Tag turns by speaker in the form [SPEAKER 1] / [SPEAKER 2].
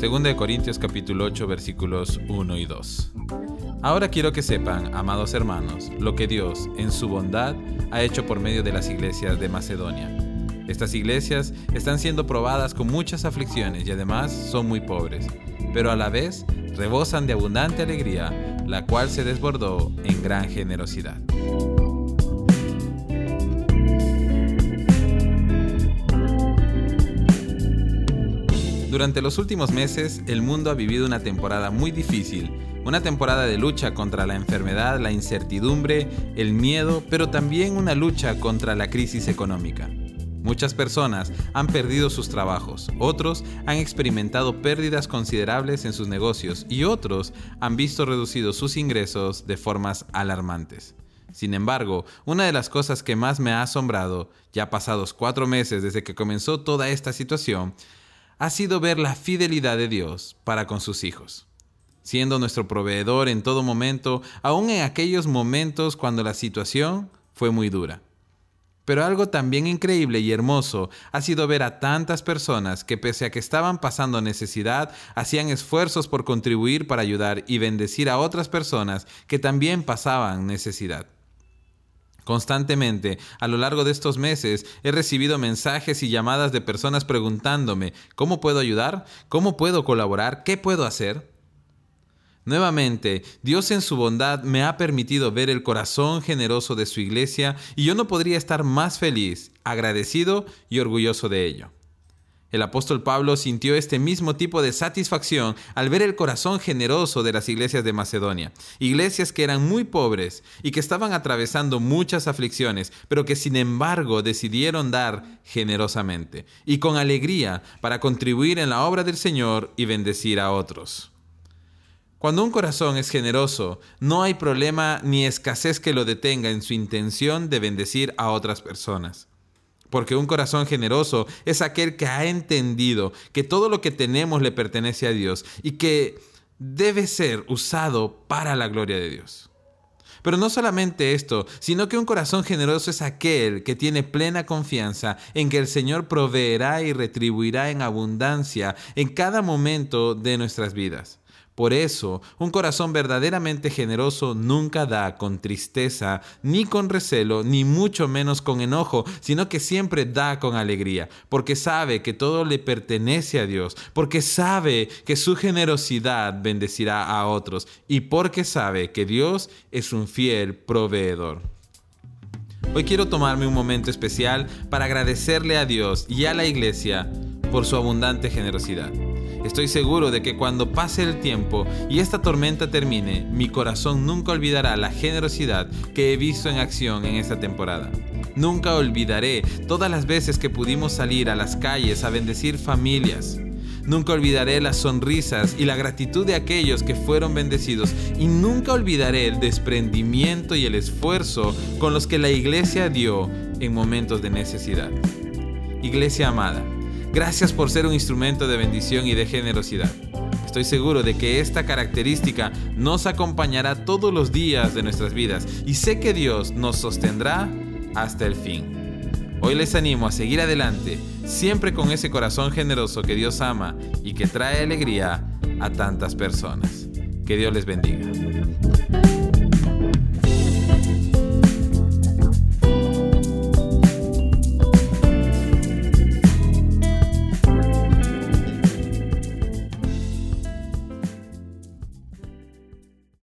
[SPEAKER 1] 2 de Corintios capítulo 8 versículos 1 y 2. Ahora quiero que sepan, amados hermanos, lo que Dios, en su bondad, ha hecho por medio de las iglesias de Macedonia. Estas iglesias están siendo probadas con muchas aflicciones y además son muy pobres, pero a la vez rebosan de abundante alegría, la cual se desbordó en gran generosidad. Durante los últimos meses, el mundo ha vivido una temporada muy difícil, una temporada de lucha contra la enfermedad, la incertidumbre, el miedo, pero también una lucha contra la crisis económica. Muchas personas han perdido sus trabajos, otros han experimentado pérdidas considerables en sus negocios y otros han visto reducidos sus ingresos de formas alarmantes. Sin embargo, una de las cosas que más me ha asombrado, ya pasados cuatro meses desde que comenzó toda esta situación, ha sido ver la fidelidad de Dios para con sus hijos, siendo nuestro proveedor en todo momento, aun en aquellos momentos cuando la situación fue muy dura. Pero algo también increíble y hermoso ha sido ver a tantas personas que pese a que estaban pasando necesidad, hacían esfuerzos por contribuir para ayudar y bendecir a otras personas que también pasaban necesidad. Constantemente, a lo largo de estos meses, he recibido mensajes y llamadas de personas preguntándome, ¿cómo puedo ayudar? ¿Cómo puedo colaborar? ¿Qué puedo hacer? Nuevamente, Dios en su bondad me ha permitido ver el corazón generoso de su iglesia y yo no podría estar más feliz, agradecido y orgulloso de ello. El apóstol Pablo sintió este mismo tipo de satisfacción al ver el corazón generoso de las iglesias de Macedonia, iglesias que eran muy pobres y que estaban atravesando muchas aflicciones, pero que sin embargo decidieron dar generosamente y con alegría para contribuir en la obra del Señor y bendecir a otros. Cuando un corazón es generoso, no hay problema ni escasez que lo detenga en su intención de bendecir a otras personas. Porque un corazón generoso es aquel que ha entendido que todo lo que tenemos le pertenece a Dios y que debe ser usado para la gloria de Dios. Pero no solamente esto, sino que un corazón generoso es aquel que tiene plena confianza en que el Señor proveerá y retribuirá en abundancia en cada momento de nuestras vidas. Por eso, un corazón verdaderamente generoso nunca da con tristeza, ni con recelo, ni mucho menos con enojo, sino que siempre da con alegría, porque sabe que todo le pertenece a Dios, porque sabe que su generosidad bendecirá a otros y porque sabe que Dios es un fiel proveedor. Hoy quiero tomarme un momento especial para agradecerle a Dios y a la iglesia por su abundante generosidad. Estoy seguro de que cuando pase el tiempo y esta tormenta termine, mi corazón nunca olvidará la generosidad que he visto en acción en esta temporada. Nunca olvidaré todas las veces que pudimos salir a las calles a bendecir familias. Nunca olvidaré las sonrisas y la gratitud de aquellos que fueron bendecidos y nunca olvidaré el desprendimiento y el esfuerzo con los que la iglesia dio en momentos de necesidad. Iglesia amada, Gracias por ser un instrumento de bendición y de generosidad. Estoy seguro de que esta característica nos acompañará todos los días de nuestras vidas y sé que Dios nos sostendrá hasta el fin. Hoy les animo a seguir adelante, siempre con ese corazón generoso que Dios ama y que trae alegría a tantas personas. Que Dios les bendiga.